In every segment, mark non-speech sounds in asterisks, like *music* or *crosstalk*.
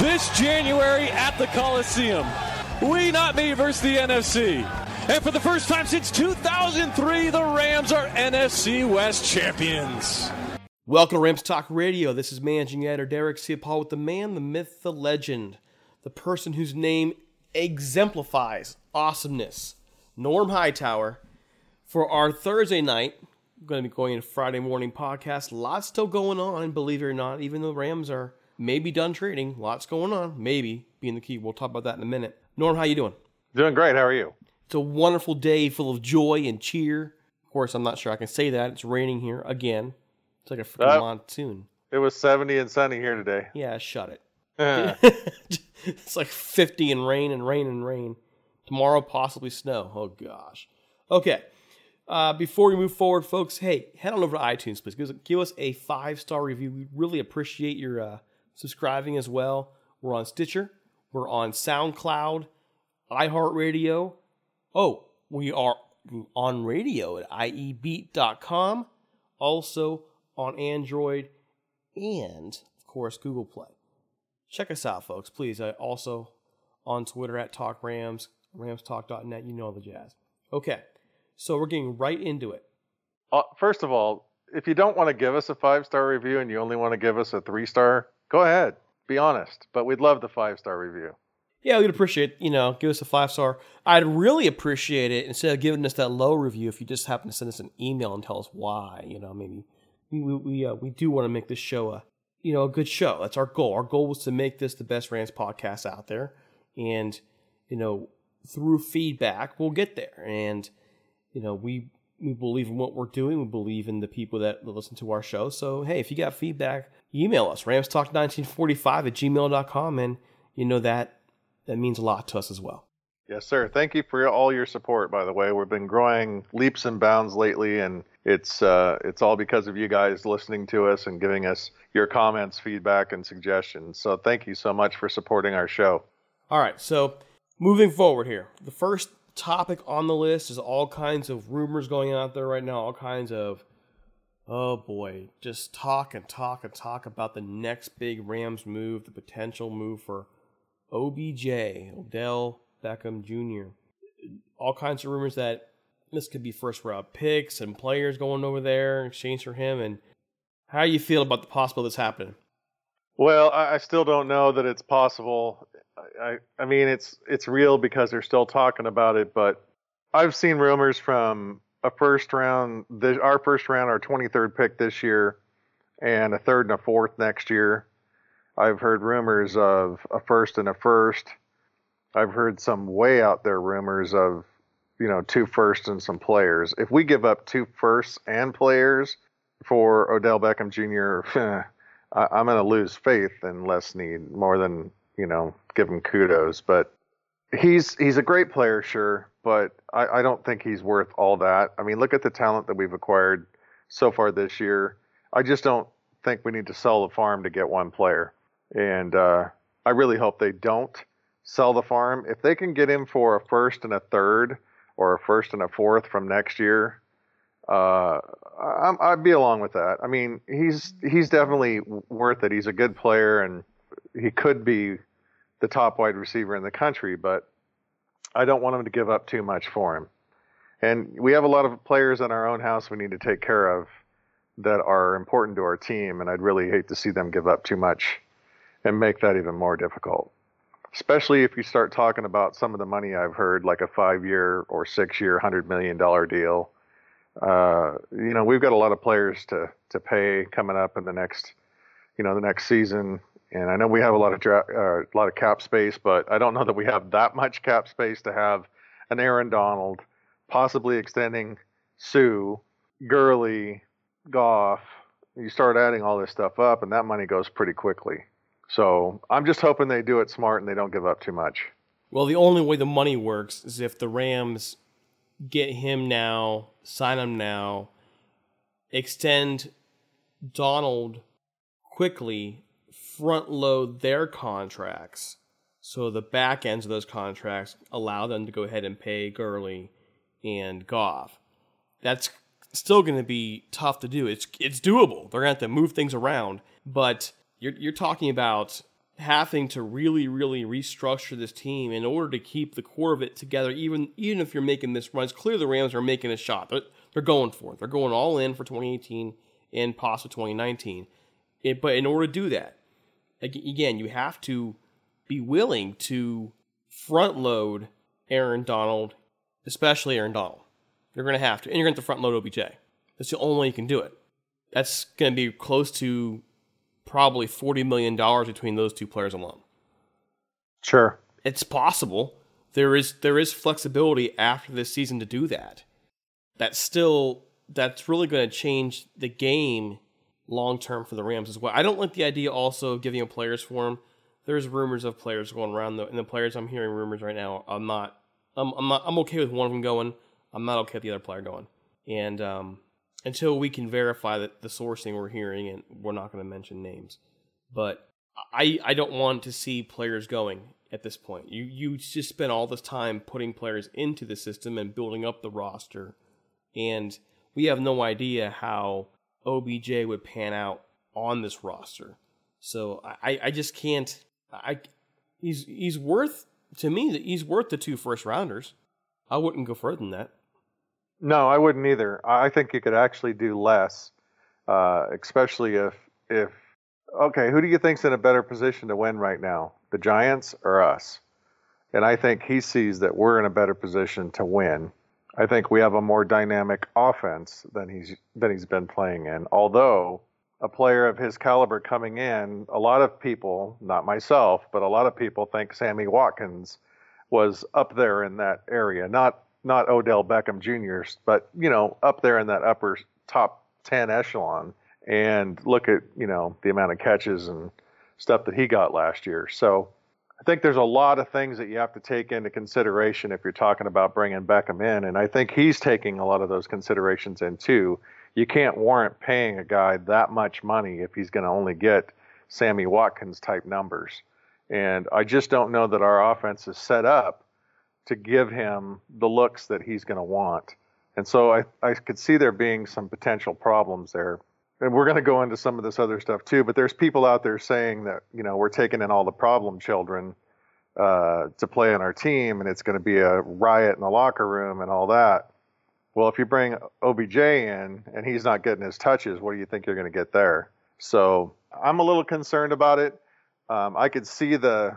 this January at the Coliseum. We not me versus the NFC. And for the first time since 2003, the Rams are NFC West champions. Welcome to Rams Talk Radio. This is managing editor Derek. Paul with the man, the myth, the legend, the person whose name exemplifies awesomeness, Norm Hightower. For our Thursday night, we're going to be going into Friday morning podcast. Lots still going on, believe it or not, even though Rams are maybe done trading. Lots going on, maybe being the key. We'll talk about that in a minute. Norm, how you doing? Doing great. How are you? It's a wonderful day full of joy and cheer. Of course, I'm not sure I can say that. It's raining here again. It's like a freaking Uh, monsoon. It was 70 and sunny here today. Yeah, shut it. Uh, *laughs* it's like 50 and rain and rain and rain. Tomorrow, possibly snow. Oh, gosh. Okay. Uh, before we move forward, folks, hey, head on over to iTunes, please. Give us, give us a five star review. We really appreciate your uh, subscribing as well. We're on Stitcher, we're on SoundCloud, iHeartRadio. Oh, we are on radio at iebeat.com, also on Android, and of course, Google Play. Check us out, folks. Please. Uh, also on Twitter at TalkRams, ramstalk.net. You know the jazz. Okay, so we're getting right into it. uh, first of all, if you don't want to give us a five star review and you only want to give us a three star, go ahead. Be honest. But we'd love the five star review. Yeah, we'd appreciate, you know, give us a five star. I'd really appreciate it instead of giving us that low review if you just happen to send us an email and tell us why. You know, maybe we we uh, we do want to make this show a you know a good show. That's our goal. Our goal was to make this the best rants podcast out there, and you know through feedback we'll get there. And you know, we we believe in what we're doing. We believe in the people that listen to our show. So, hey, if you got feedback, email us, ramstalk1945 at gmail.com. And you know that that means a lot to us as well. Yes, sir. Thank you for all your support. By the way, we've been growing leaps and bounds lately, and it's uh, it's all because of you guys listening to us and giving us your comments, feedback, and suggestions. So thank you so much for supporting our show. All right, so moving forward here, the first topic on the list is all kinds of rumors going out there right now, all kinds of oh boy, just talk and talk and talk about the next big Rams move, the potential move for OBJ, Odell Beckham Jr. All kinds of rumors that this could be first round picks and players going over there in exchange for him. And how you feel about the possibility of this happening? Well, I still don't know that it's possible. I, I mean, it's it's real because they're still talking about it. But I've seen rumors from a first round, our first round, our 23rd pick this year, and a third and a fourth next year. I've heard rumors of a first and a first. I've heard some way out there rumors of, you know, two firsts and some players. If we give up two firsts and players for Odell Beckham Jr., *laughs* I'm going to lose faith in Les Snead more than you know give him kudos. But he's he's a great player, sure, but I, I don't think he's worth all that. I mean, look at the talent that we've acquired so far this year. I just don't think we need to sell the farm to get one player, and uh, I really hope they don't sell the farm. If they can get him for a first and a third, or a first and a fourth from next year, uh, i would be along with that. I mean, he's he's definitely worth it. He's a good player, and he could be the top wide receiver in the country. But I don't want him to give up too much for him. And we have a lot of players in our own house we need to take care of that are important to our team, and I'd really hate to see them give up too much and make that even more difficult. Especially if you start talking about some of the money I've heard, like a five-year or six-year, hundred million dollar deal uh, you know, we've got a lot of players to to pay coming up in the next, you know, the next season. And I know we have a lot of dra- uh, a lot of cap space, but I don't know that we have that much cap space to have an Aaron Donald, possibly extending Suh, Gurley, Goff. You start adding all this stuff up, and that money goes pretty quickly. So I'm just hoping they do it smart and they don't give up too much. Well, the only way the money works is if the Rams get him now, sign him now, extend Donald quickly, front load their contracts. So the back ends of those contracts allow them to go ahead and pay Gurley and Goff. That's still going to be tough to do. It's it's doable. They're going to have to move things around, but you're you're talking about having to really, really restructure this team in order to keep the core of it together, even even if you're making this run. It's clear the Rams are making a shot. They're, they're going for it. They're going all in for 2018 and possibly 2019. It, but in order to do that, again, you have to be willing to front load Aaron Donald, especially Aaron Donald. You're going to have to, and you're going to have to front load OBJ. That's the only way you can do it. That's going to be close to probably $40 million between those two players alone. Sure. It's possible. There is there is flexibility after this season to do that. That's still that's really going to change the game long term for the Rams as well. I don't like the idea also of giving a players for. There's rumors of players going around though, and the players I'm hearing rumors right now. I'm not. I'm I'm not. I'm okay with one of them going. I'm not okay with the other player going. And um, until we can verify that the sourcing we're hearing, and we're not going to mention names, but I I don't want to see players going at this point. You you just spent all this time putting players into the system and building up the roster, and we have no idea how OBJ would pan out on this roster. So I I just can't I he's he's worth to me that he's worth the two first rounders. I wouldn't go further than that. No, I wouldn't either. I think you could actually do less, uh, especially if if okay, who do you think's in a better position to win right now, the Giants or us? And I think he sees that we're in a better position to win. I think we have a more dynamic offense than he's than he's been playing in. Although a player of his caliber coming in, a lot of people, not myself, but a lot of people think Sammy Watkins was up there in that area. Not not Odell Beckham Jr., but you know, up there in that upper top 10 echelon and look at, you know, the amount of catches and stuff that he got last year. So I think there's a lot of things that you have to take into consideration if you're talking about bringing Beckham in. And I think he's taking a lot of those considerations in too. You can't warrant paying a guy that much money if he's going to only get Sammy Watkins type numbers. And I just don't know that our offense is set up to give him the looks that he's going to want. And so I, I could see there being some potential problems there. And we're going to go into some of this other stuff too, but there's people out there saying that, you know, we're taking in all the problem children uh, to play on our team and it's going to be a riot in the locker room and all that. Well, if you bring OBJ in and he's not getting his touches, what do you think you're going to get there? So I'm a little concerned about it. Um, I could see the,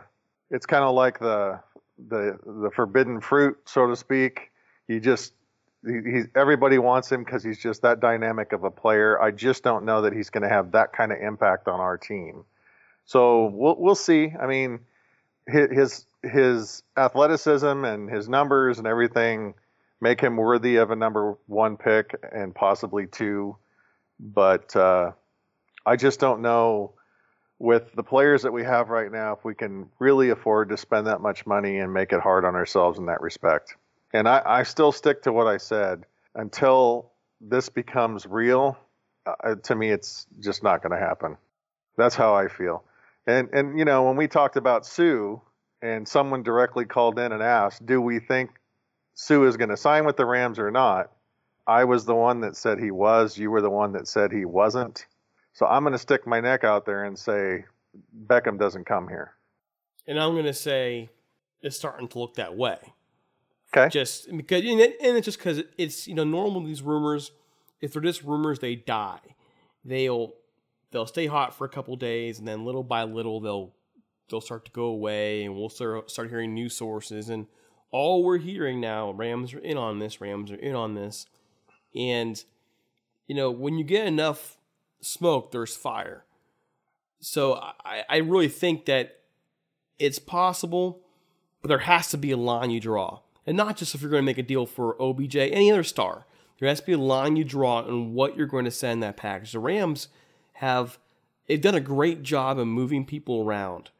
it's kind of like the, the, the forbidden fruit, so to speak. You just he's everybody wants him because he's just that dynamic of a player. I just don't know that he's going to have that kind of impact on our team. So we'll we'll see. I mean, his his athleticism and his numbers and everything make him worthy of a number one pick and possibly two. But uh, I just don't know with the players that we have right now if we can really afford to spend that much money and make it hard on ourselves in that respect. And I, I still stick to what I said until this becomes real. Uh, to me, it's just not going to happen. That's how I feel. And and you know when we talked about Suh, and someone directly called in and asked, "Do we think Suh is going to sign with the Rams or not?" I was the one that said he was. You were the one that said he wasn't. So I'm going to stick my neck out there and say Beckham doesn't come here. And I'm going to say it's starting to look that way. Okay. Just because, and, it, and it's just because it's you know normal these rumors. If they're just rumors, they die. They'll they'll stay hot for a couple days, and then little by little they'll they'll start to go away, and we'll start start hearing new sources. And all we're hearing now, Rams are in on this, Rams are in on this, and you know when you get enough smoke, there's fire. So I, I really think that it's possible, but there has to be a line you draw. And not just if you're going to make a deal for OBJ, any other star. There has to be a line you draw on what you're going to send that package. The Rams have they've done a great job of moving people around.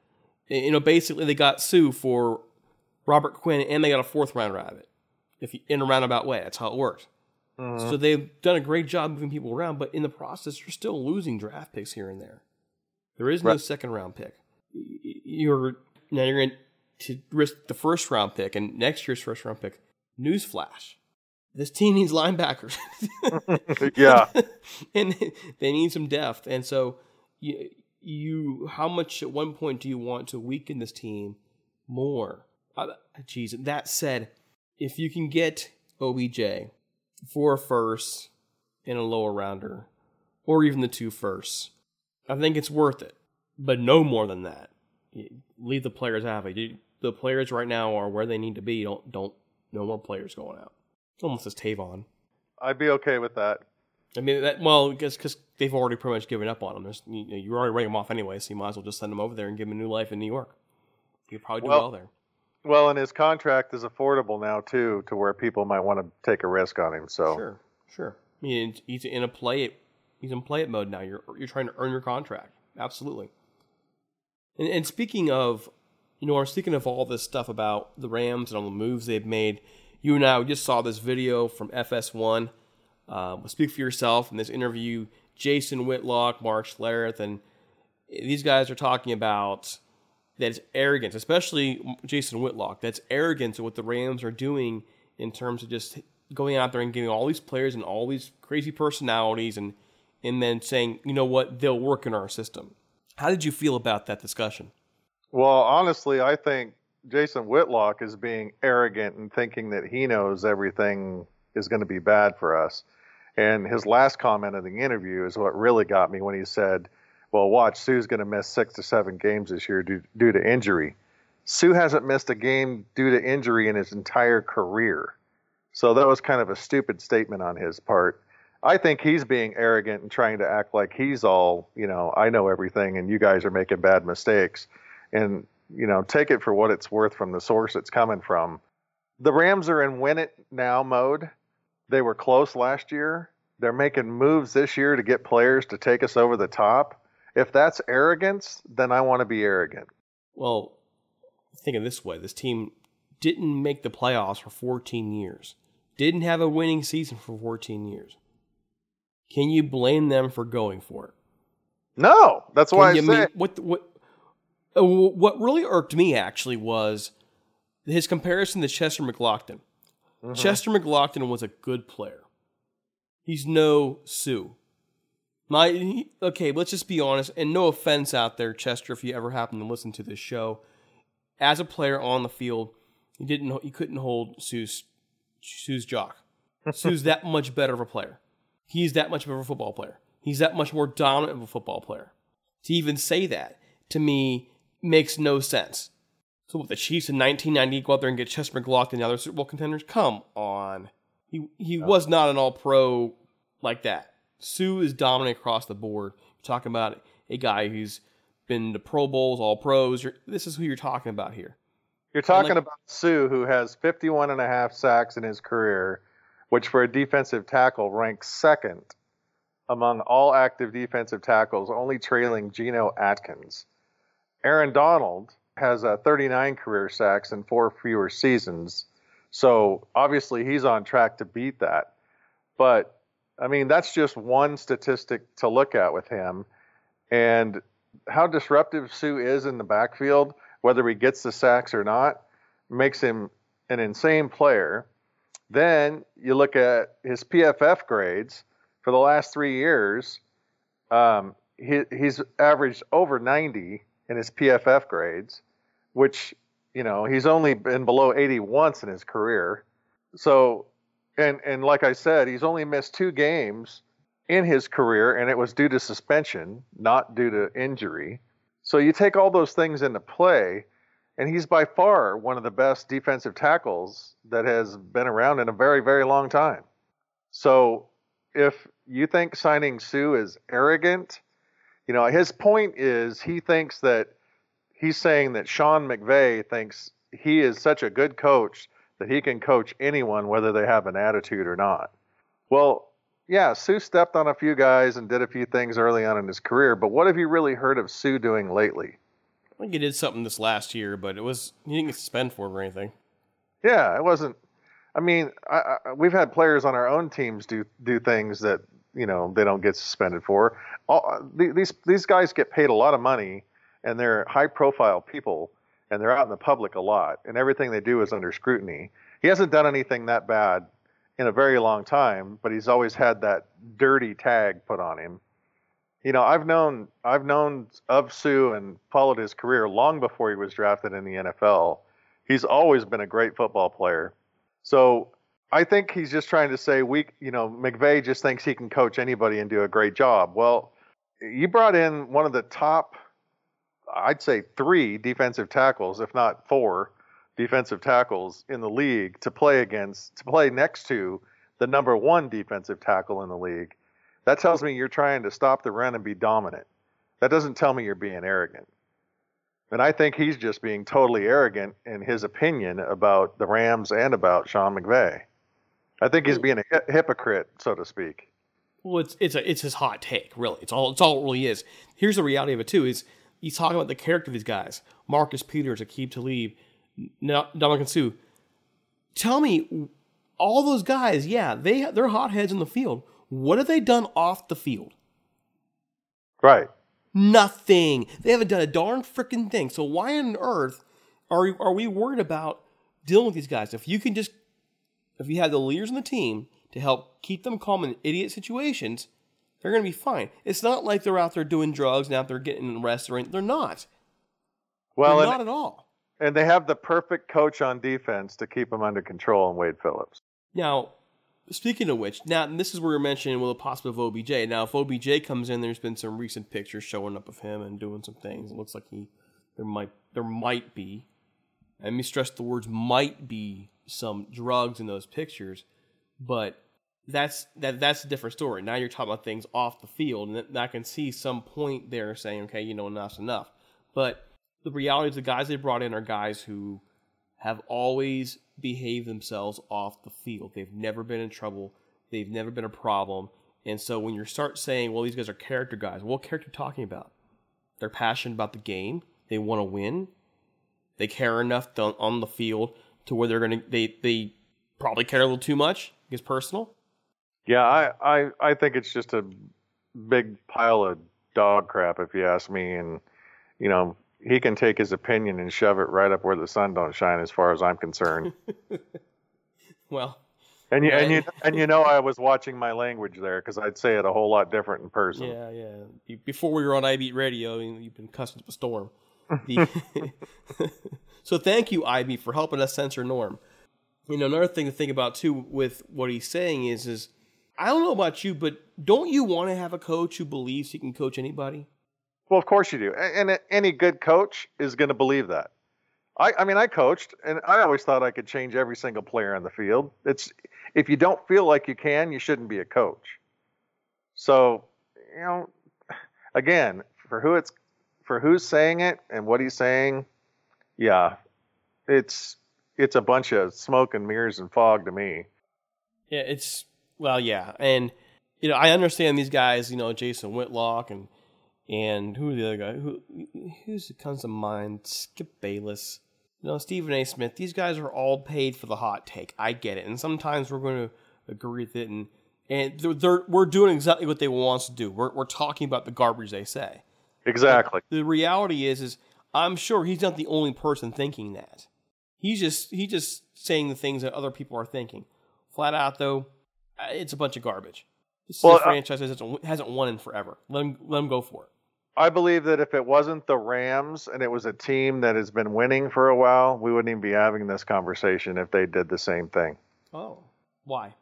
You know, basically they got Suh for Robert Quinn and they got a fourth rounder out of it. If you, in a roundabout way, that's how it works. Uh-huh. So they've done a great job moving people around, but in the process, you're still losing draft picks here and there. There is no right. second round pick. You're now you're going to risk the first round pick and next year's first round pick. Newsflash: This team needs linebackers. *laughs* yeah, *laughs* and they need some depth. And so you, you, how much at one point do you want to weaken this team more? Jeez. Uh, that said, if you can get OBJ for a first and a lower rounder, or even the two firsts, I think it's worth it. But no more than that. Leave the players it the players right now are where they need to be. Don't don't no more players going out. Almost as Tavon. I'd be okay with that. I mean that well, because because they've already pretty much given up on him. There's, you, you're already writing them off anyway, so you might as well just send him over there and give him a new life in New York. You probably do well, well there. Well, and his contract is affordable now too, to where people might want to take a risk on him. So sure, sure. I mean, he's in a play it. He's in play it mode now. You're you're trying to earn your contract. Absolutely. And, and speaking of you know, are speaking of all this stuff about the Rams and all the moves they've made, you and I just saw this video from FS1. Um, speak for yourself in this interview. Jason Whitlock, Mark Schlereth, and these guys are talking about that it's arrogance, especially Jason Whitlock. That's arrogance of what the Rams are doing in terms of just going out there and giving all these players and all these crazy personalities and and then saying, you know what, they'll work in our system. How did you feel about that discussion? Well, honestly, I think Jason Whitlock is being arrogant and thinking that he knows everything is going to be bad for us. And his last comment in the interview is what really got me when he said, Well, watch, Suh's going to miss six to seven games this year due, due to injury. Suh hasn't missed a game due to injury in his entire career. So that was kind of a stupid statement on his part. I think he's being arrogant and trying to act like he's all, you know, I know everything and you guys are making bad mistakes and you know take it for what it's worth from the source it's coming from the Rams are in win it now mode. They were close last year. They're making moves this year to get players to take us over the top. If that's arrogance, then I want to be arrogant. Well, think of this way: this team didn't make the playoffs for 14 years, didn't have a winning season for 14 years. Can you blame them for going for it? No, that's why I you say mean- what what uh, what really irked me actually was his comparison to Chester McGlockton. Mm-hmm. Chester McGlockton was a good player. He's no Suh. My he- okay, let's just be honest, and no offense out there, Chester, if you ever happen to listen to this show. As a player on the field, he didn't he couldn't hold Suh's Suh's jock. *laughs* Suh's that much better of a player. He's that much of a football player. He's that much more dominant of a football player. To even say that to me makes no sense. So what the Chiefs in 1990 go out there and get Chester McGlockton and the other Super Bowl contenders? Come on. He he was not an all pro like that. Suh is dominant across the board. You're talking about a guy who's been to Pro Bowls, all pros. You're, this is who you're talking about here. You're talking like- about Suh, who has 51 and a half sacks in his career, which for a defensive tackle ranks second among all active defensive tackles, only trailing Geno Atkins. Aaron Donald has uh, 39 career sacks in four fewer seasons, so obviously he's on track to beat that. But I mean, that's just one statistic to look at with him, and how disruptive Suh is in the backfield whether he gets the sacks or not, makes him an insane player. Then you look at his PFF grades for the last three years. Um, he, he's averaged over 90 in his PFF grades, which you know he's only been below 80 once in his career. So, and and like I said, he's only missed two games in his career, and it was due to suspension, not due to injury. So you take all those things into play, and he's by far one of the best defensive tackles that has been around in a very, very long time. So if you think signing Suh is arrogant, you know, his point is he thinks that he's saying that Sean McVay thinks he is such a good coach that he can coach anyone whether they have an attitude or not. Well, yeah, Suh stepped on a few guys and did a few things early on in his career, but what have you really heard of Suh doing lately? I think he did something this last year, but it was he didn't get suspended for it or anything. Yeah, it wasn't. I mean, I, I, we've had players on our own teams do do things that you know they don't get suspended for. All, these these guys get paid a lot of money, and they're high profile people, and they're out in the public a lot, and everything they do is under scrutiny. He hasn't done anything that bad in a very long time, but he's always had that dirty tag put on him. You know, I've known I've known of Suh and followed his career long before he was drafted in the NFL. He's always been a great football player. So I think he's just trying to say we, you know, McVay just thinks he can coach anybody and do a great job. Well, you brought in one of the top, I'd say three defensive tackles, if not four defensive tackles in the league to play against, to play next to the number one defensive tackle in the league. That tells me you're trying to stop the run and be dominant. That doesn't tell me you're being arrogant. And I think he's just being totally arrogant in his opinion about the Rams and about Sean McVay. I think he's being a hy- hypocrite, so to speak. Well, it's it's a it's his hot take, really. It's all it's all it really is. Here's the reality of it too: is he's talking about the character of these guys. Marcus Peters, Aqib Talib, Ndamukong Suh. Tell me, all those guys, yeah, they they're hotheads in the field. What have they done off the field? Right. Nothing. They haven't done a darn freaking thing. So why on earth are are we worried about dealing with these guys? If you can just, if you have the leaders in the team to help keep them calm in idiot situations, they're going to be fine. It's not like they're out there doing drugs and out there getting arrested. Or anything. They're not. Well, they're not at all. and they have the perfect coach on defense to keep them under control in Wade Phillips. Now, speaking of which, now this is where you're mentioning well, the possibility of OBJ. Now, if OBJ comes in, there's been some recent pictures showing up of him and doing some things. It looks like he there might there might be, let me stress the words might be some drugs in those pictures, but that's that that's a different story. Now you're talking about things off the field, and I can see some point there saying, okay, you know, enough's enough. But the reality is, the guys they brought in are guys who have always behave themselves off the field. They've never been in trouble. They've never been a problem. And so when you start saying, well, these guys are character guys, what character are you talking about? They're passionate about the game. They want to win. They care enough to, on the field to where they're going to, they, they probably care a little too much. It's personal. Yeah, I, I, I think it's just a big pile of dog crap, if you ask me. And, you know, he can take his opinion and shove it right up where the sun don't shine, as far as I'm concerned. *laughs* well, and you and you and you know I was watching my language there because I'd say it a whole lot different in person. Yeah, yeah. Before we were on iBeat Radio, you've been cussing up a storm. *laughs* The, *laughs* so thank you, IB, for helping us censor Norm. You know, another thing to think about too with what he's saying is, is I don't know about you, but don't you want to have a coach who believes he can coach anybody? Well, of course you do, and any good coach is going to believe that. I, I mean, I coached, and I always thought I could change every single player on the field. It's if you don't feel like you can, you shouldn't be a coach. So, you know, again, for who it's for who's saying it and what he's saying, yeah, it's it's a bunch of smoke and mirrors and fog to me. Yeah, it's well, yeah, and you know, I understand these guys. You know, Jason Whitlock and and who the other guy? Who who's comes to mind? Skip Bayless. You know, Stephen A. Smith. These guys are all paid for the hot take. I get it, and sometimes we're going to agree with it, and and they're, they're, we're doing exactly what they want us to do. We're we're talking about the garbage they say. Exactly. The reality is, is I'm sure he's not the only person thinking that. He's just he's just saying the things that other people are thinking. Flat out, though, it's a bunch of garbage. This well, uh, franchise that hasn't, hasn't won in forever. Let him let him go for it. I believe that if it wasn't the Rams and it was a team that has been winning for a while, we wouldn't even be having this conversation if they did the same thing. Oh, why?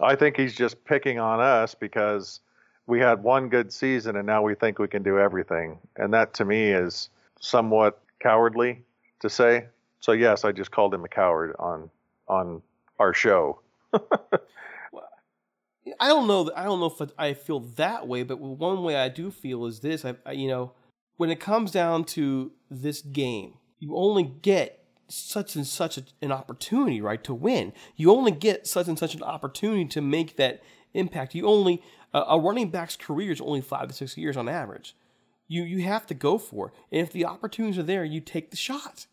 I think he's just picking on us because we had one good season and now we think we can do everything. And that to me is somewhat cowardly to say. So yes, I just called him a coward on on our show. *laughs* I don't know. I don't know if I feel that way, but one way I do feel is this. I, I, you know, when it comes down to this game, you only get such and such an opportunity, right, to win. You only get such and such an opportunity to make that impact. You only uh, a running back's career is only five to six years on average. You you have to go for it, and if the opportunities are there, you take the shot.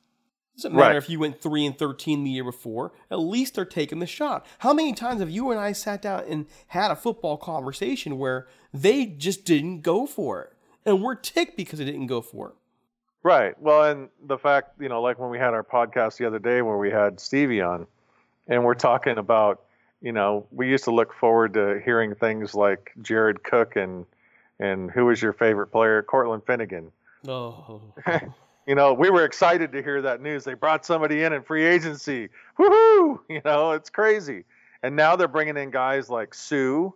Doesn't matter right. if you went three and thirteen the year before. At least they're taking the shot. How many times have you and I sat down and had a football conversation where they just didn't go for it, and we're ticked because they didn't go for it? Right. Well, and the fact, you know, like when we had our podcast the other day where we had Stevie on, and we're talking about, you know, we used to look forward to hearing things like Jared Cook and and who was your favorite player, Cortland Finnegan. Oh. *laughs* you know, we were excited to hear that news. They brought somebody in in free agency. Woohoo! *laughs* You know, it's crazy. And now they're bringing in guys like Suh,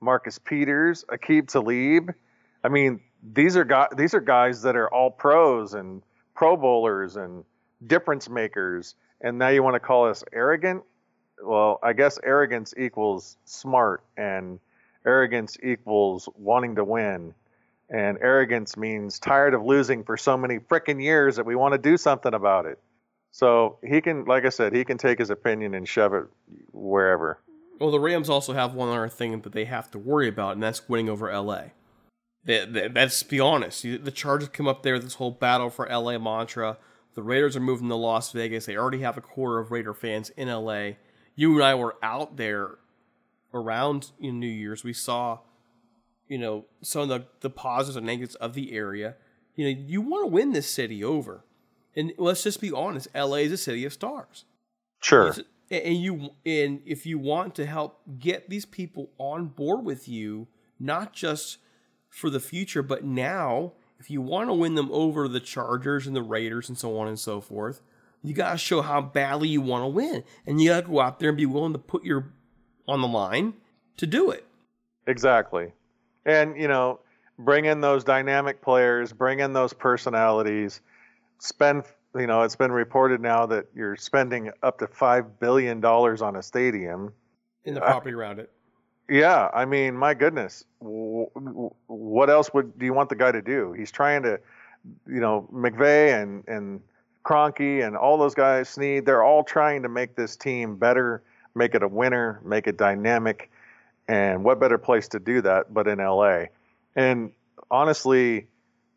Marcus Peters, Aqib Talib. I mean, these are guys, these are guys that are all pros and Pro Bowlers and difference makers. And now you want to call us arrogant? Well, I guess arrogance equals smart, and arrogance equals wanting to win and arrogance means tired of losing for so many freaking years that we want to do something about it. So he can, like I said, he can take his opinion and shove it wherever. Well, the Rams also have one other thing that they have to worry about, and that's winning over LA. They, let's be honest. The Chargers come up there, this whole battle for LA mantra. The Raiders are moving to Las Vegas. They already have a quarter of Raider fans in LA. You and I were out there around New Year's. We saw you know, some of the, the positives and negatives of the area. You know, you want to win this city over. And let's just be honest, LA is a city of stars. Sure. and you and if you want to help get these people on board with you, not just for the future, but now, if you want to win them over the Chargers and the Raiders and so on and so forth, you got to show how badly you want to win. And you got to go out there and be willing to put your on the line to do it. Exactly and you know, bring in those dynamic players, bring in those personalities, spend. You know, it's been reported now that you're spending up to five billion dollars on a stadium. In the uh, property around it. Yeah, I mean, my goodness, what else would do you want the guy to do? He's trying to, you know, McVay and and Kroenke and all those guys, Snead, they're all trying to make this team better, make it a winner, make it dynamic. And what better place to do that but in LA? And honestly,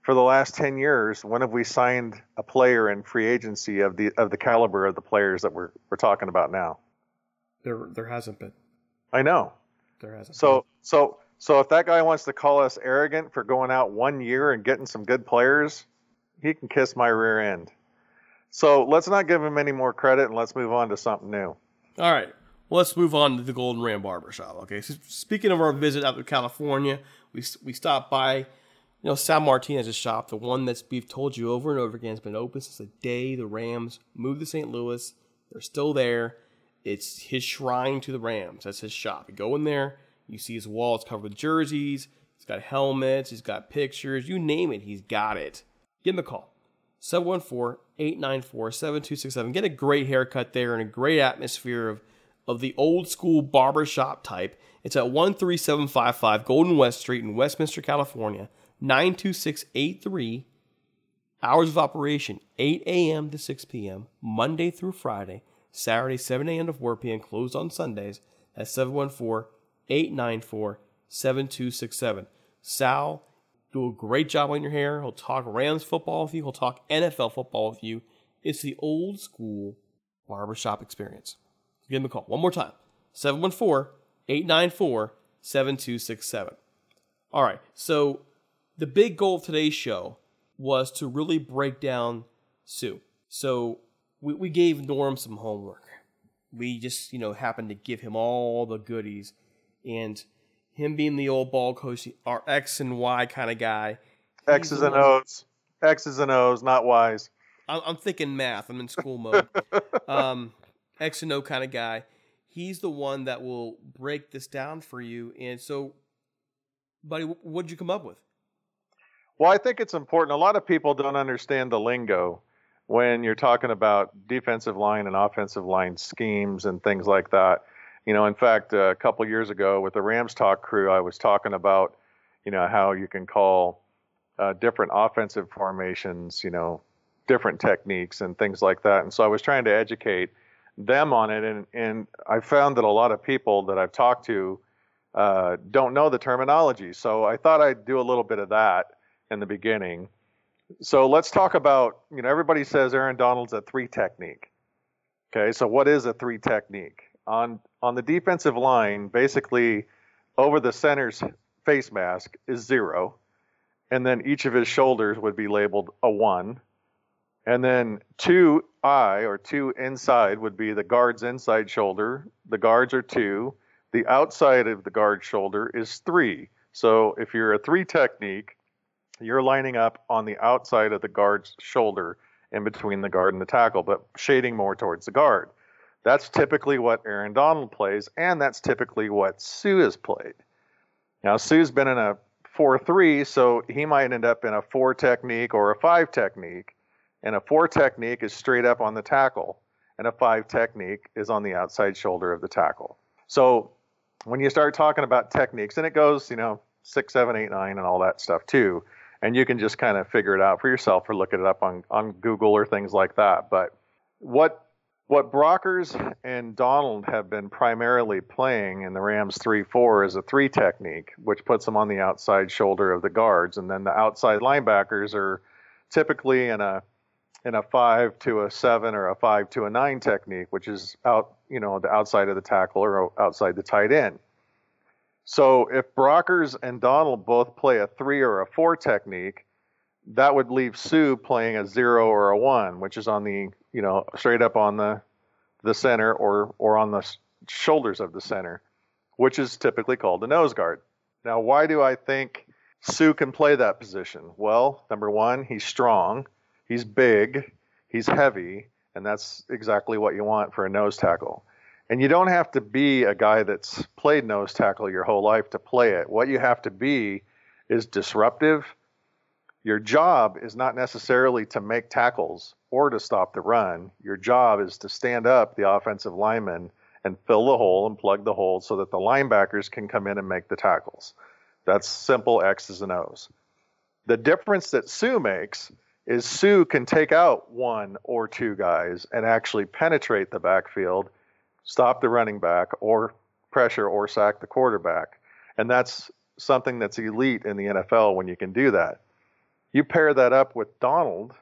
for the last 10 years, when have we signed a player in free agency of the of the caliber of the players that we're we're talking about now? There there hasn't been. I know. There hasn't. So been. so so if that guy wants to call us arrogant for going out one year and getting some good players, he can kiss my rear end. So let's not give him any more credit and let's move on to something new. All right. Let's move on to the Golden Ram Barbershop. Okay. So speaking of our visit out to California, we we stopped by, you know, Sal Martinez's shop, the one that's we've told you over and over again has been open since the day the Rams moved to St. Louis. They're still there. It's his shrine to the Rams. That's his shop. You go in there, you see his walls covered with jerseys. He's got helmets. He's got pictures. You name it, he's got it. Give him a call. 714 894 7267. Get a great haircut there and a great atmosphere of, of the old school barbershop type. It's at 13755 Golden West Street in Westminster, California, 92683. Hours of operation 8 a.m. to 6 p.m., Monday through Friday, Saturday 7 a.m. to 4 p.m., closed on Sundays at 714 894 7267. Sal do a great job on your hair. He'll talk Rams football with you. He'll talk NFL football with you. It's the old school barbershop experience. Give him a call one more time 714 894 7267. All right, so the big goal of today's show was to really break down Suh. So we, we gave Norm some homework. We just, you know, happened to give him all the goodies. And him being the old ball coach, our X and Y kind of guy. X's and O's. X's and O's, not Y's. I'm, I'm thinking math. I'm in school mode. *laughs* um, X and O kind of guy. He's the one that will break this down for you. And so, buddy, what did you come up with? Well, I think it's important. A lot of people don't understand the lingo when you're talking about defensive line and offensive line schemes and things like that. You know, in fact, a couple years ago with the Rams Talk crew, I was talking about, you know, how you can call uh, different offensive formations, you know, different techniques and things like that. And so I was trying to educate them on it, and and I found that a lot of people that I've talked to uh, don't know the terminology. So I thought I'd do a little bit of that in the beginning. So let's talk about, you know, everybody says Aaron Donald's a three technique. Okay, so what is a three technique? On on the defensive line, basically over the center's face mask is zero, and then each of his shoulders would be labeled a one. And then two I or two inside would be the guard's inside shoulder. The guards are two. The outside of the guard shoulder is three. So if you're a three technique, you're lining up on the outside of the guard's shoulder in between the guard and the tackle, but shading more towards the guard. That's typically what Aaron Donald plays, and that's typically what Suh has played. Now, Suh's been in a 4 3, so he might end up in a 4 technique or a 5 technique. And a 4 technique is straight up on the tackle, and a 5 technique is on the outside shoulder of the tackle. So when you start talking about techniques, and it goes, you know, 6, 7, 8, 9, and all that stuff too, and you can just kind of figure it out for yourself or look it up on, on Google or things like that. But what what Brockers and Donald have been primarily playing in the Rams 3 4 is a three technique, which puts them on the outside shoulder of the guards. And then the outside linebackers are typically in a in a five to a seven or a five to a nine technique, which is out, you know, the outside of the tackle or outside the tight end. So if Brockers and Donald both play a three or a four technique, that would leave Suh playing a zero or a one, which is on the you know, straight up on the the center or or on the shoulders of the center, which is typically called the nose guard. Now, why do I think Suh can play that position? Well, number one, he's strong, he's big, he's heavy, and that's exactly what you want for a nose tackle. And you don't have to be a guy that's played nose tackle your whole life to play it. What you have to be is disruptive. Your job is not necessarily to make tackles or to stop the run. Your job is to stand up the offensive lineman and fill the hole and plug the hole so that the linebackers can come in and make the tackles. That's simple X's and O's. The difference that Suh makes is Suh can take out one or two guys and actually penetrate the backfield, stop the running back, or pressure or sack the quarterback. And that's something that's elite in the NFL when you can do that. You pair that up with Donald.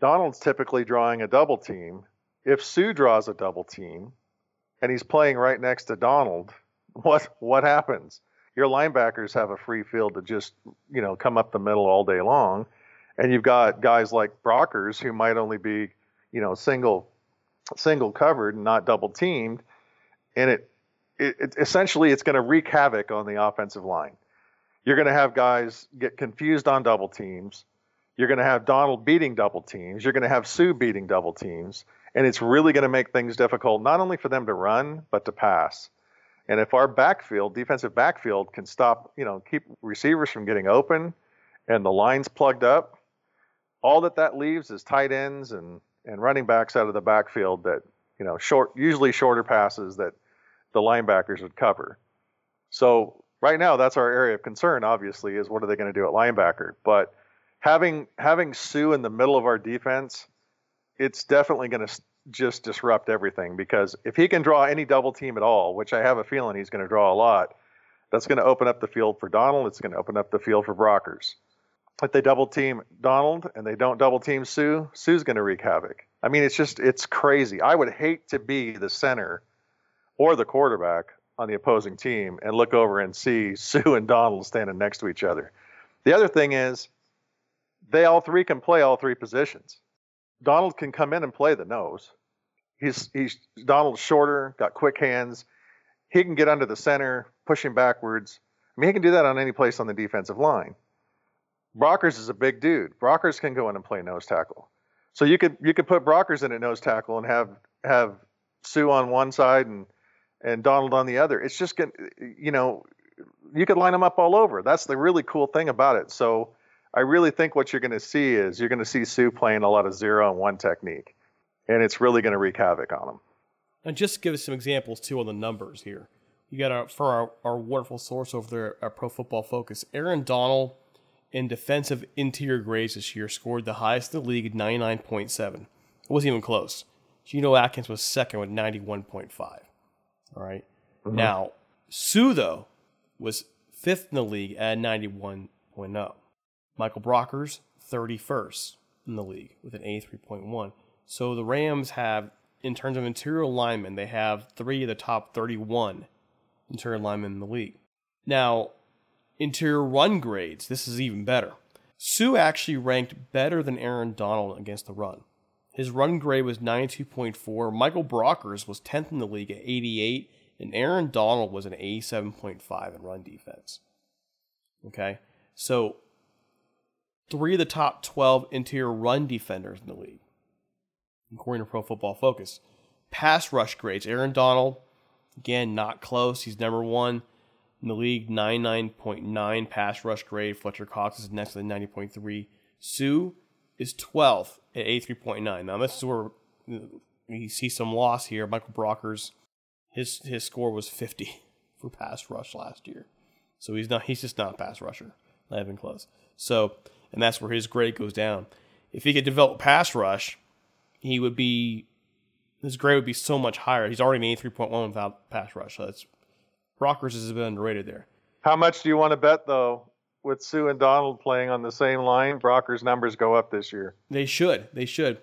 Donald's typically drawing a double team. If Suh draws a double team and he's playing right next to Donald, *laughs* what what happens? Your linebackers have a free field to just, you know, come up the middle all day long and you've got guys like Brockers who might only be, you know, single single covered and not double teamed, and it, it, it essentially it's going to wreak havoc on the offensive line. You're going to have guys get confused on double teams. You're going to have Donald beating double teams. You're going to have Suh beating double teams, and it's really going to make things difficult not only for them to run but to pass. And if our backfield, defensive backfield, can stop, you know, keep receivers from getting open, and the lines plugged up, all that that leaves is tight ends and and running backs out of the backfield that you know short usually shorter passes that the linebackers would cover. So right now that's our area of concern obviously is what are they going to do at linebacker but having having Suh in the middle of our defense it's definitely going to just disrupt everything because if he can draw any double team at all which I have a feeling he's going to draw a lot that's going to open up the field for Donald it's going to open up the field for Brockers if they double team Donald and they don't double team Suh, Suh's going to wreak havoc. I mean, it's just it's crazy. I would hate to be the center or the quarterback on the opposing team and look over and see *laughs* Suh and Donald standing next to each other. The other thing is they all three can play all three positions. Donald can come in and play the nose. He's he's Donald's shorter, got quick hands. He can get under the center, pushing backwards. I mean, he can do that on any place on the defensive line. Brockers is a big dude. Brockers can go in and play nose tackle. So you could you could put Brockers in at nose tackle and have have Suh on one side and and Donald on the other. It's just gonna you know you could line them up all over. That's the really cool thing about it. So I really think what you're going to see is you're going to see Suh playing a lot of zero and one technique, and it's really going to wreak havoc on them. And just give us some examples too on the numbers here. You got our, for our, our wonderful source over there at Pro Football Focus, Aaron Donald in defensive interior grades this year scored the highest in the league at 99.7. It wasn't even close. Geno Atkins was second with 91.5. All right? mm-hmm. Now, Suh, though, was fifth in the league at 91.0. Michael Brockers, 31st in the league with an 83.1. So the Rams have, in terms of interior linemen, they have three of the top 31 interior linemen in the league. Now, interior run grades, this is even better. Suh actually ranked better than Aaron Donald against the run. His run grade was 92.4. Michael Brockers was 10th in the league at 88, and Aaron Donald was an 87.5 in run defense. Okay, so three of the top 12 interior run defenders in the league, according to Pro Football Focus. Pass rush grades: Aaron Donald, again not close. He's number one in the league, 99.9 pass rush grade. Fletcher Cox is next at 90.3. Suh is 12th at 83.9. Now, this is where you see some loss here. Michael Brockers, his his score was 50 for pass rush last year. So he's not he's just not a pass rusher. Not even close. So, and that's where his grade goes down. If he could develop pass rush, he would be his grade would be so much higher. He's already an 83.1 without pass rush. So that's Brockers has been underrated there. How much do you want to bet though? With Suh and Donald playing on the same line, Brockers' numbers go up this year. They should. They should.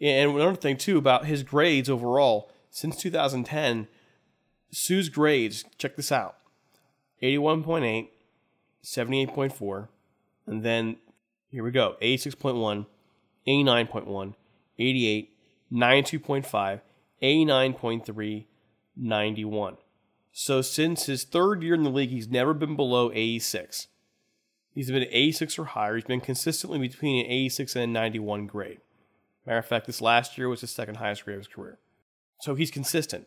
And another thing too about his grades overall since 2010, Suh's grades. Check this out: 81.8, 78.4, and then here we go: 86.1, 89.1, 88, 92.5, 89.3, 91. So since his third year in the league, he's never been below 86. He's been 86 or higher. He's been consistently between an 86 and a 91 grade. Matter of fact, this last year was his second highest grade of his career. So he's consistent.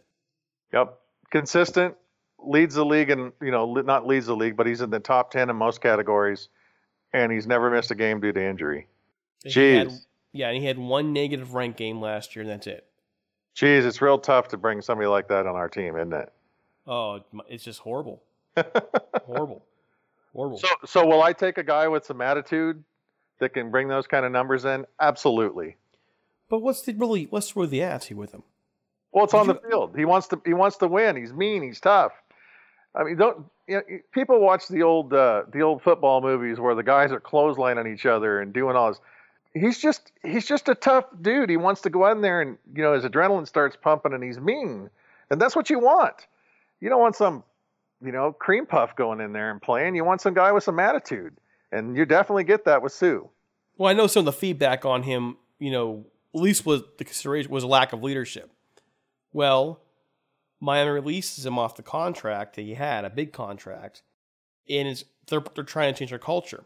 Yep, consistent. Leads the league, and you know, not leads the league, but he's in the top 10 in most categories, and he's never missed a game due to injury. Jeez. Had, yeah, and he had one negative rank game last year, and that's it. Jeez, it's real tough to bring somebody like that on our team, isn't it? Oh, it's just horrible. *laughs* horrible. Horrible. So, so will I take a guy with some attitude that can bring those kind of numbers in? Absolutely. But what's the really what's really the attitude with him? Well, it's on the field. He wants to he wants to win. He's mean. He's tough. I mean, don't you know, people watch the old uh, the old football movies where the guys are clotheslining each other and doing all this. He's just he's just a tough dude. He wants to go in there and you know his adrenaline starts pumping and he's mean, and that's what you want. You don't want some you know cream puff going in there and playing. You want some guy with some attitude, and you definitely get that with Suh. Well, I know some of the feedback on him, you know, at least was the consideration was a lack of leadership. Well, Miami releases him off the contract that he had, a big contract, and they're, they're trying to change their culture.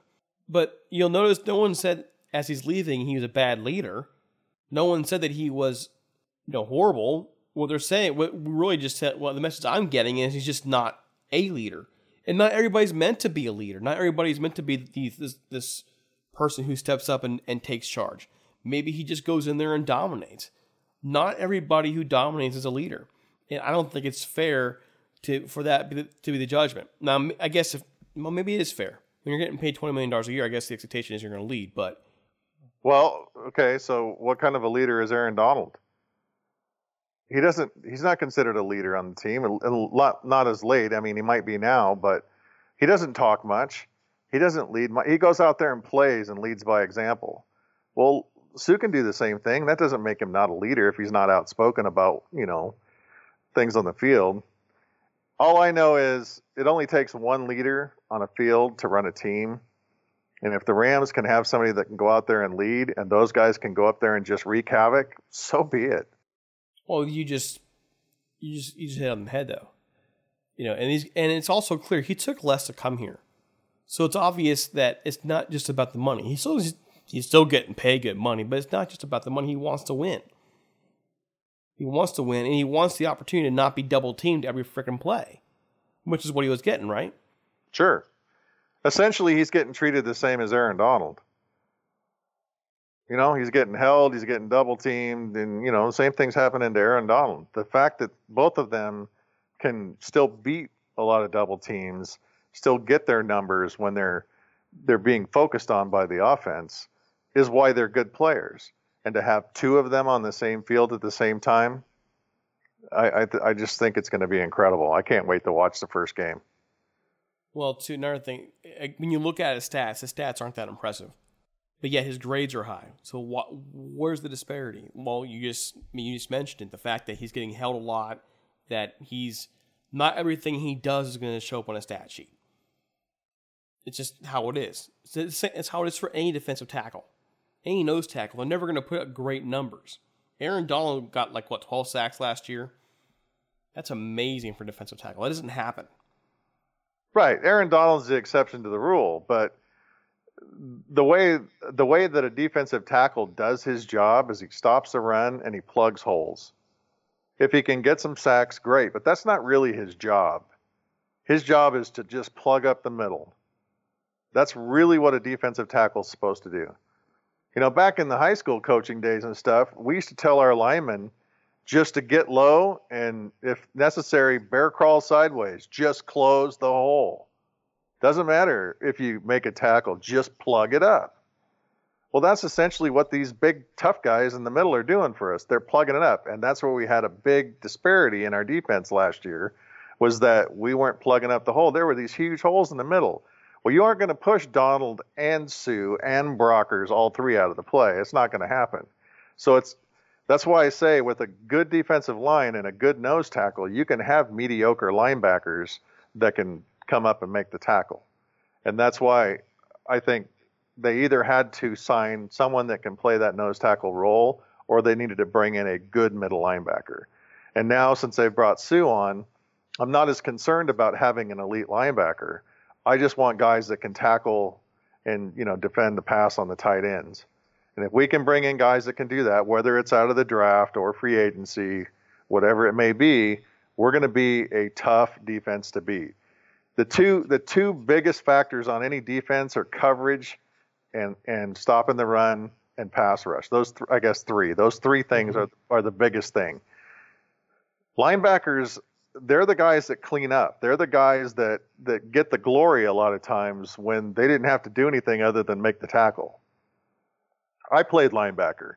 But you'll notice no one said as he's leaving he was a bad leader. No one said that he was, you know, horrible. What they're saying, what really just said, well, the message I'm getting is he's just not a leader, and not everybody's meant to be a leader. Not everybody's meant to be this this person who steps up and, and takes charge. Maybe he just goes in there and dominates not everybody who dominates is a leader, and I don't think it's fair to for that to be the judgment. Now, I guess if well, maybe it is fair when you're getting paid twenty million dollars a year. I guess the expectation is you're going to lead, but well, okay. So, what kind of a leader is Aaron Donald? He doesn't. He's not considered a leader on the team. A lot, not as late. I mean, he might be now, but he doesn't talk much. He doesn't lead. much. He goes out there and plays and leads by example. Well, Suh can do the same thing. That doesn't make him not a leader if he's not outspoken about, you know, things on the field. All I know is it only takes one leader on a field to run a team. And if the Rams can have somebody that can go out there and lead and those guys can go up there and just wreak havoc, so be it. Well, you just you just you just hit on the head though. You know, and he's and it's also clear he took less to come here. So it's obvious that it's not just about the money. He still he's still getting paid good money, but it's not just about the money. He wants to win. He wants to win, and he wants the opportunity to not be double teamed every freaking play, which is what he was getting, right? Sure. Essentially, he's getting treated the same as Aaron Donald. You know, he's getting held, he's getting double teamed, and, you know, same thing's happening to Aaron Donald. The fact that both of them can still beat a lot of double teams, still get their numbers when they're they're being focused on by the offense is why they're good players. And to have two of them on the same field at the same time, I I, th- I just think it's going to be incredible. I can't wait to watch the first game. Well, to another thing, eh, when you look at his stats, his stats aren't that impressive, but yet his grades are high. So what? Where's the disparity? Well, you just I mean, you just mentioned it, the fact that he's getting held a lot, that he's not everything he does is going to show up on a stat sheet. It's just how it is. It's how it is for any defensive tackle any nose tackle. They're never going to put up great numbers. Aaron Donald got like what 12 sacks last year. That's amazing for defensive tackle. That doesn't happen. Right, Aaron Donald's the exception to the rule, but the way the way that a defensive tackle does his job is he stops the run and he plugs holes. If he can get some sacks, great, but that's not really his job. His job is to just plug up the middle. That's really what a defensive tackle is supposed to do. You know, back in the high school coaching days and stuff, we used to tell our linemen just to get low and, if necessary, bear crawl sideways. Just close the hole. Doesn't matter if you make a tackle, just plug it up. Well, that's essentially what these big tough guys in the middle are doing for us. They're plugging it up, and that's where we had a big disparity in our defense last year. Was that we weren't plugging up the hole? There were these huge holes in the middle. Well, you aren't going to push Donald and Suh and Brockers all three out of the play. It's not going to happen. So it's that's why I say with a good defensive line and a good nose tackle, you can have mediocre linebackers that can come up and make the tackle. And that's why I think they either had to sign someone that can play that nose tackle role or they needed to bring in a good middle linebacker. And now since they've brought Suh on, I'm not as concerned about having an elite linebacker I just want guys that can tackle and you know defend the pass on the tight ends. And if we can bring in guys that can do that, whether it's out of the draft or free agency, whatever it may be, we're going to be a tough defense to beat. The two the two biggest factors on any defense are coverage and and stopping the run and pass rush. Those th- I guess three. Those three things mm-hmm. are are the biggest thing. Linebackers they're the guys that clean up. They're the guys that that get the glory a lot of times when they didn't have to do anything other than make the tackle. I played linebacker.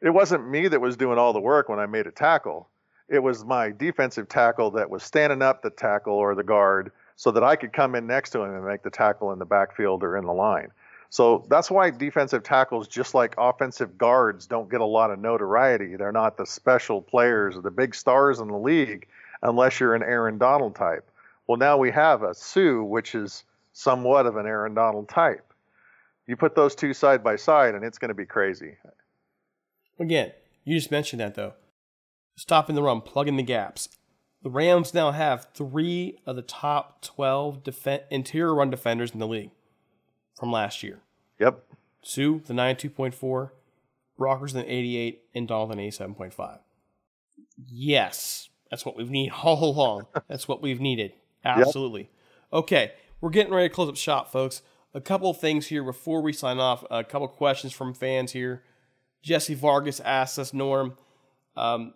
It wasn't me that was doing all the work when I made a tackle. It was my defensive tackle that was standing up the tackle or the guard so that I could come in next to him and make the tackle in the backfield or in the line. So that's why defensive tackles, just like offensive guards, don't get a lot of notoriety. They're not the special players or the big stars in the league unless you're an Aaron Donald type. Well, now we have a Suh, which is somewhat of an Aaron Donald type. You put those two side by side, and it's going to be crazy. Again, you just mentioned that though. Stopping the run, plugging the gaps. The Rams now have three of the top 12 def- interior run defenders in the league from last year. Yep. Suh, the 92.4, Brockers, the 88, and Donald, the 87.5. Yes, that's what we've needed *laughs* all along. that's what we've needed. Absolutely. Yep. Okay, we're getting ready to close up shop, folks. A couple of things here before we sign off. A couple questions from fans here. Jesse Vargas asks us, Norm, um,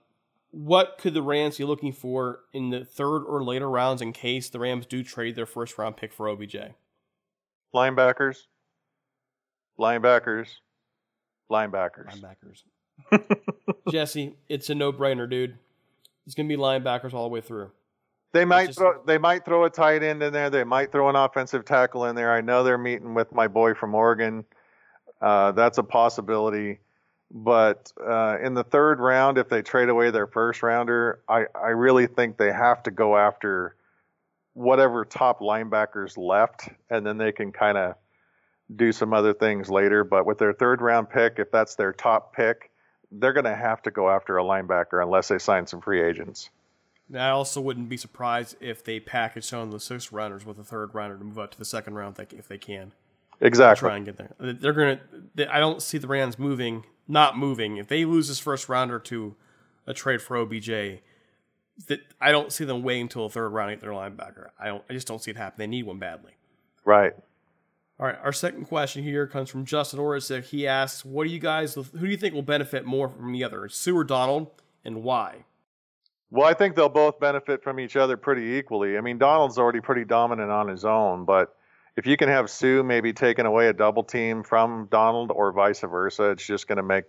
what could the Rams be looking for in the third or later rounds in case the Rams do trade their first round pick for OBJ? Linebackers. Linebackers. Linebackers. Linebackers. *laughs* Jesse, it's a no brainer, dude. It's gonna be linebackers all the way through. They might just, throw they might throw a tight end in there. They might throw an offensive tackle in there. I know they're meeting with my boy from Oregon. Uh, that's a possibility. But uh, in the third round, if they trade away their first rounder, I, I really think they have to go after whatever top linebackers left, and then they can kind of do some other things later. But with their third round pick, if that's their top pick, they're going to have to go after a linebacker unless they sign some free agents. I also wouldn't be surprised if they package some of the sixth rounders with a third rounder to move up to the second round if they can. Exactly. Try and get there. They're gonna. They, I don't see the Rams moving, not moving. If they lose this first rounder to a trade for OBJ, that I don't see them waiting until a third round to get their linebacker. I don't. I just don't see it happen. They need one badly. Right. All right. Our second question here comes from Justin Orisic. He asks, "What do you guys? Who do you think will benefit more from the other, Suh or Donald, and why?" Well, I think they'll both benefit from each other pretty equally. I mean, Donald's already pretty dominant on his own, but if you can have Suh maybe taking away a double team from Donald or vice versa, it's just going to make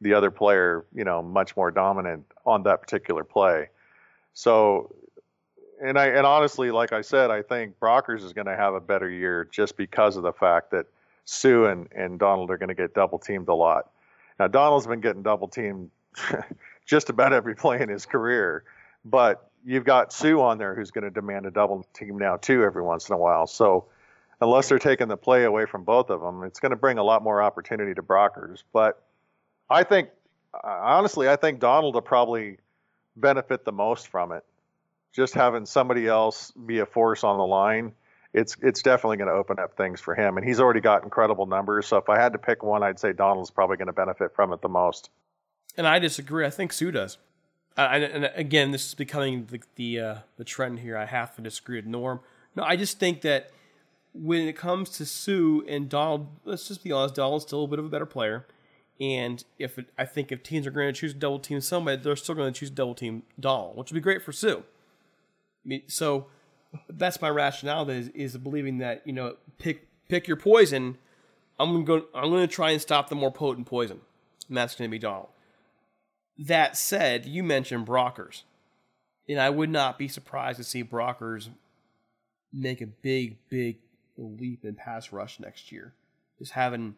the other player, you know, much more dominant on that particular play. So, and I and honestly, like I said, I think Brockers is going to have a better year just because of the fact that Suh and, and Donald are going to get double teamed a lot. Now, Donald's been getting double teamed *laughs* just about every play in his career. But you've got Suh on there who's going to demand a double team now too every once in a while. So unless they're taking the play away from both of them, it's going to bring a lot more opportunity to Brockers. But I think honestly, I think Donald will probably benefit the most from it. Just having somebody else be a force on the line, it's it's definitely going to open up things for him. And he's already got incredible numbers. So if I had to pick one, I'd say Donald's probably going to benefit from it the most. And I disagree. I think Suh does. And again, this is becoming the the, uh, the trend here. I have to disagree with Norm. No, I just think that when it comes to Suh and Donald, let's just be honest, Donald's still a bit of a better player. And if it, I think if teams are going to choose double team somebody, they're still going to choose double team Donald, which would be great for Suh. So that's my rationale is, is believing that you know pick pick your poison. I'm going to I'm going to try and stop the more potent poison, and that's going to be Donald. That said, you mentioned Brockers. And I would not be surprised to see Brockers make a big, big leap in pass rush next year. Just having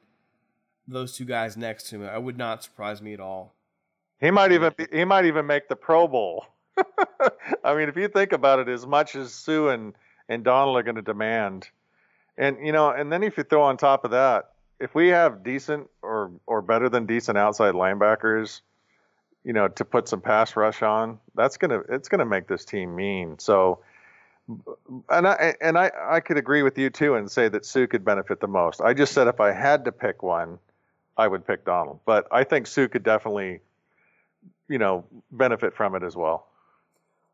those two guys next to him, I would not surprise me at all. He might even be, he might even make the Pro Bowl. *laughs* I mean, if you think about it, as much as Suh and and Donald are going to demand, and you know, and then if you throw on top of that, if we have decent or or better than decent outside linebackers, you know, to put some pass rush on, that's gonna it's gonna make this team mean. So, and I and I I could agree with you too and say that Suh could benefit the most. I just said if I had to pick one, I would pick Donald, but I think Suh could definitely, you know, benefit from it as well.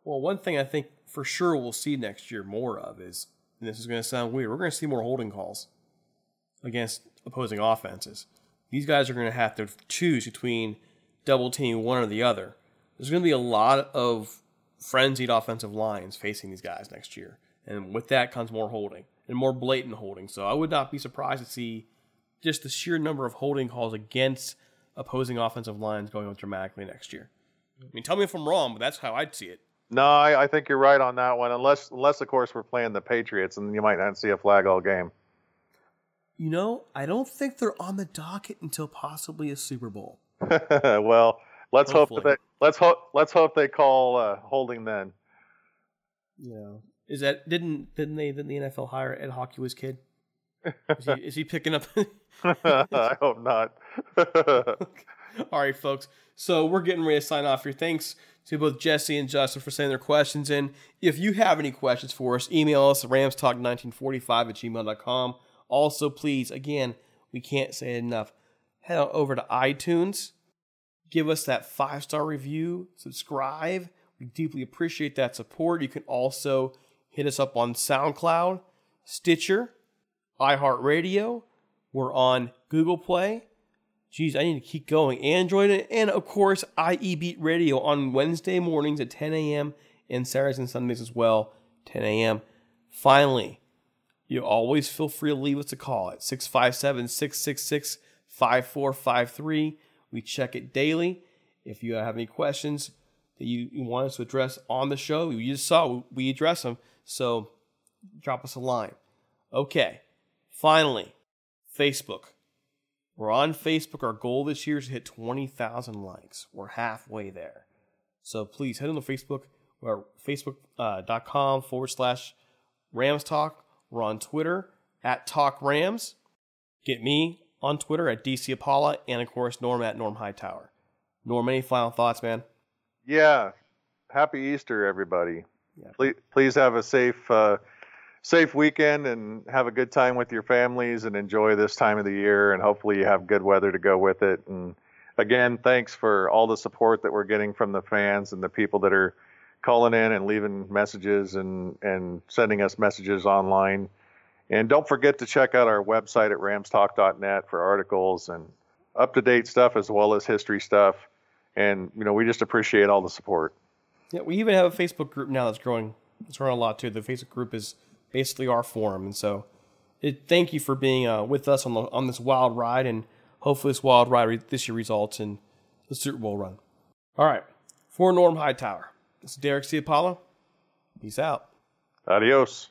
Well, one thing I think for sure we'll see next year more of is, and this is going to sound weird, we're going to see more holding calls against opposing offenses. These guys are going to have to choose between double teaming one or the other. There's going to be a lot of frenzied offensive lines facing these guys next year. And with that comes more holding and more blatant holding. So I would not be surprised to see just the sheer number of holding calls against opposing offensive lines going up dramatically next year. I mean, tell me if I'm wrong, but that's how I'd see it. No, I, I think you're right on that one. Unless, unless of course we're playing the Patriots, and you might not see a flag all game. You know, I don't think they're on the docket until possibly a Super Bowl. *laughs* well, let's Hopefully. hope that they, let's hope let's hope they call uh, holding then. Yeah. Is that didn't didn't they didn't the NFL hire Ed Hochuli's kid? Is he, is he picking up? *laughs* I hope not. *laughs* All right, folks. So we're getting ready to sign off here. Thanks to both Jesse and Justin for sending their questions in. If you have any questions for us, email us at ramstalk1945 at gmail.com. Also, please, again, we can't say it enough. Head on over to iTunes, give us that five star review, subscribe. We deeply appreciate that support. You can also hit us up on SoundCloud, Stitcher, iHeartRadio. We're on Google Play. Geez, I need to keep going. Android and of course IE Beat Radio on Wednesday mornings at 10 a.m. and Saturdays and Sundays as well, 10 a.m. Finally, you always feel free to leave us a call at 657 666 5453. We check it daily. If you have any questions that you, you want us to address on the show, you just saw we address them. So drop us a line. Okay, finally, Facebook. We're on Facebook. Our goal this year is to hit 20,000 likes. We're halfway there. So please head on to Facebook. Facebook.com uh, forward slash Rams Talk. We're on Twitter at Talk Rams. Get me on Twitter at DC Apollo and of course Norm at Norm Hightower. Norm, any final thoughts, man? yeah, happy Easter, everybody. Yeah. Please, please have a safe uh, safe weekend and have a good time with your families and enjoy this time of the year. And hopefully you have good weather to go with it. And again, thanks for all the support that we're getting from the fans and the people that are calling in and leaving messages and, and sending us messages online. And don't forget to check out our website at ramstalk.net for articles and up to date stuff as well as history stuff. And, you know, we just appreciate all the support. Yeah, we even have a Facebook group now that's growing. It's growing a lot too. The Facebook group is basically our forum, and so it, thank you for being uh, with us on the, on this wild ride, and hopefully this wild ride re- this year results in the Super Bowl run. All right, for Norm Hightower, this is Derek C. Apollo. Peace out. Adios.